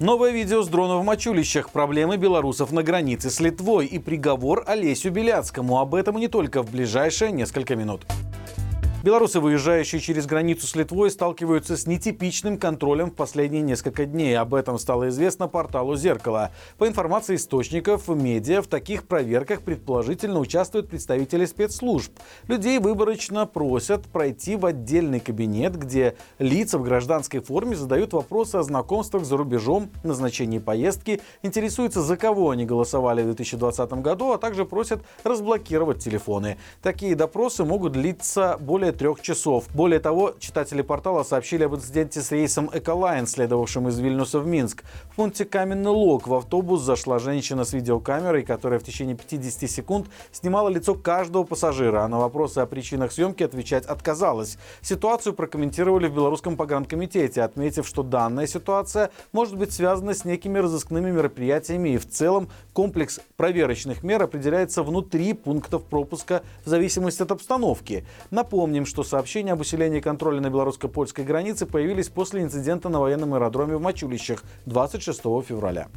Новое видео с дрона в Мачулищах, проблемы белорусов на границе с Литвой и приговор Олесю Беляцкому. Об этом и не только в ближайшие несколько минут. Белорусы, выезжающие через границу с Литвой, сталкиваются с нетипичным контролем в последние несколько дней. Об этом стало известно порталу «Зеркало». По информации источников медиа, в таких проверках предположительно участвуют представители спецслужб. Людей выборочно просят пройти в отдельный кабинет, где лица в гражданской форме задают вопросы о знакомствах за рубежом, назначении поездки, интересуются, за кого они голосовали в 2020 году, а также просят разблокировать телефоны. Такие допросы могут длиться более трех часов. Более того, читатели портала сообщили об инциденте с рейсом «Эколайн», следовавшим из Вильнюса в Минск. В пункте «Каменный Лог» в автобус зашла женщина с видеокамерой, которая в течение 50 секунд снимала лицо каждого пассажира, а на вопросы о причинах съемки отвечать отказалась. Ситуацию прокомментировали в Белорусском погранкомитете, отметив, что данная ситуация может быть связана с некими разыскными мероприятиями и в целом комплекс проверочных мер определяется внутри пунктов пропуска в зависимости от обстановки. Напомним, Напомним, что сообщения об усилении контроля на белорусско-польской границе появились после инцидента на военном аэродроме в Мачулищах 26 февраля.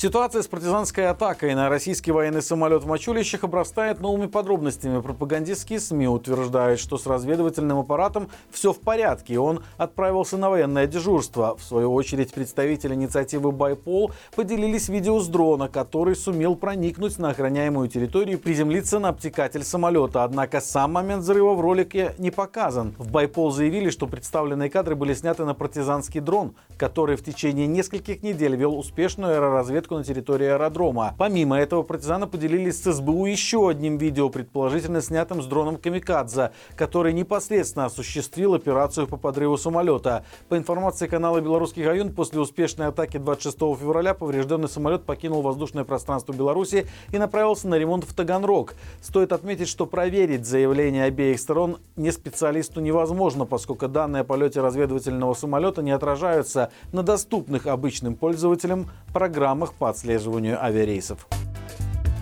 Ситуация с партизанской атакой на российский военный самолет в Мачулищах обрастает новыми подробностями. Пропагандистские СМИ утверждают, что с разведывательным аппаратом все в порядке, и он отправился на военное дежурство. В свою очередь, представители инициативы «Байпол» поделились видео с дрона, который сумел проникнуть на охраняемую территорию и приземлиться на обтекатель самолета. Однако сам момент взрыва в ролике не показан. В «Байпол» заявили, что представленные кадры были сняты на партизанский дрон, который в течение нескольких недель вел успешную аэроразведку разведку на территории аэродрома. Помимо этого, партизаны поделились с СБУ еще одним видео, предположительно снятым с дроном «Камикадзе», который непосредственно осуществил операцию по подрыву самолета. По информации канала «Белорусский район», после успешной атаки 26 февраля поврежденный самолет покинул воздушное пространство Беларуси и направился на ремонт в Таганрог. Стоит отметить, что проверить заявления обеих сторон не специалисту невозможно, поскольку данные о полете разведывательного самолета не отражаются на доступных обычным пользователям программах по отслеживанию авиарейсов.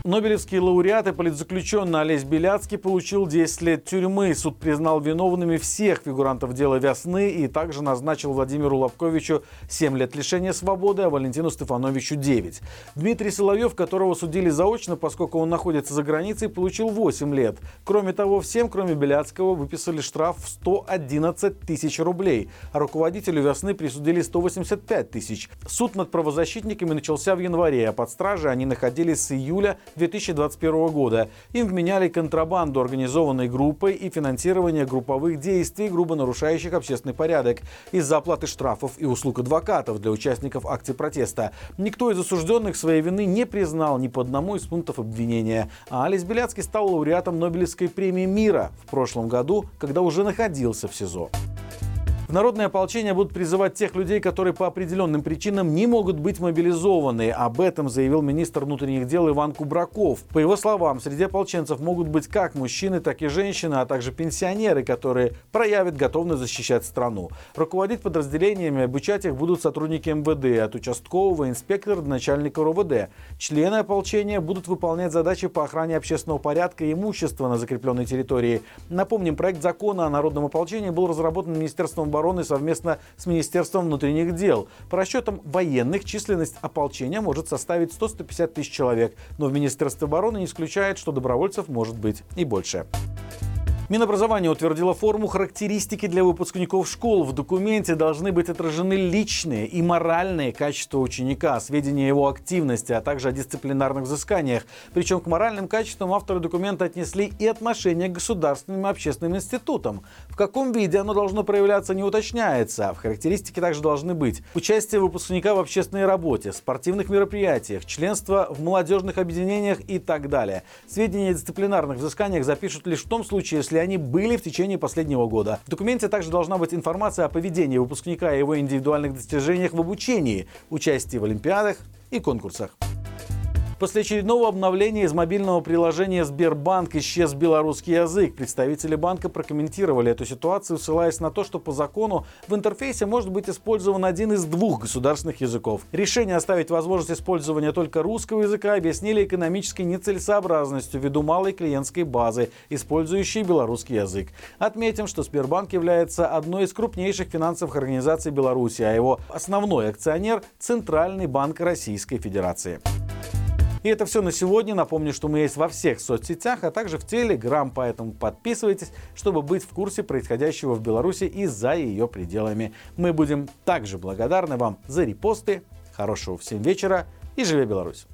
Нобелевский лауреат и политзаключенный Олесь Беляцкий получил 10 лет тюрьмы. Суд признал виновными всех фигурантов дела Весны и также назначил Владимиру Лобковичу 7 лет лишения свободы, а Валентину Стефановичу 9. Дмитрий Соловьев, которого судили заочно, поскольку он находится за границей, получил 8 лет. Кроме того, всем, кроме Беляцкого, выписали штраф в 111 тысяч рублей, а руководителю Весны присудили 185 тысяч. Суд над правозащитниками начался в январе, а под стражей они находились с июля 2021 года. Им вменяли контрабанду организованной группой и финансирование групповых действий, грубо нарушающих общественный порядок, из-за оплаты штрафов и услуг адвокатов для участников акций протеста. Никто из осужденных своей вины не признал ни по одному из пунктов обвинения. А Алис Беляцкий стал лауреатом Нобелевской премии мира в прошлом году, когда уже находился в СИЗО. В народное ополчение будут призывать тех людей, которые по определенным причинам не могут быть мобилизованы. Об этом заявил министр внутренних дел Иван Кубраков. По его словам, среди ополченцев могут быть как мужчины, так и женщины, а также пенсионеры, которые проявят готовность защищать страну. Руководить подразделениями, обучать их будут сотрудники МВД, от участкового инспектора до начальника РОВД. Члены ополчения будут выполнять задачи по охране общественного порядка и имущества на закрепленной территории. Напомним, проект закона о народном ополчении был разработан Министерством обороны совместно с Министерством внутренних дел. По расчетам военных, численность ополчения может составить 100-150 тысяч человек, но в Министерстве обороны не исключает, что добровольцев может быть и больше. Минобразование утвердило форму характеристики для выпускников школ. В документе должны быть отражены личные и моральные качества ученика, сведения о его активности, а также о дисциплинарных взысканиях. Причем к моральным качествам авторы документа отнесли и отношение к государственным и общественным институтам. В каком виде оно должно проявляться не уточняется. В характеристике также должны быть участие выпускника в общественной работе, спортивных мероприятиях, членство в молодежных объединениях и так далее. Сведения о дисциплинарных взысканиях запишут лишь в том случае, если если они были в течение последнего года. В документе также должна быть информация о поведении выпускника и его индивидуальных достижениях в обучении, участии в олимпиадах и конкурсах. После очередного обновления из мобильного приложения Сбербанк исчез белорусский язык. Представители банка прокомментировали эту ситуацию, ссылаясь на то, что по закону в интерфейсе может быть использован один из двух государственных языков. Решение оставить возможность использования только русского языка объяснили экономической нецелесообразностью ввиду малой клиентской базы, использующей белорусский язык. Отметим, что Сбербанк является одной из крупнейших финансовых организаций Беларуси, а его основной акционер – Центральный банк Российской Федерации. И это все на сегодня. Напомню, что мы есть во всех соцсетях, а также в Телеграм, поэтому подписывайтесь, чтобы быть в курсе происходящего в Беларуси и за ее пределами. Мы будем также благодарны вам за репосты. Хорошего всем вечера и живи Беларусь!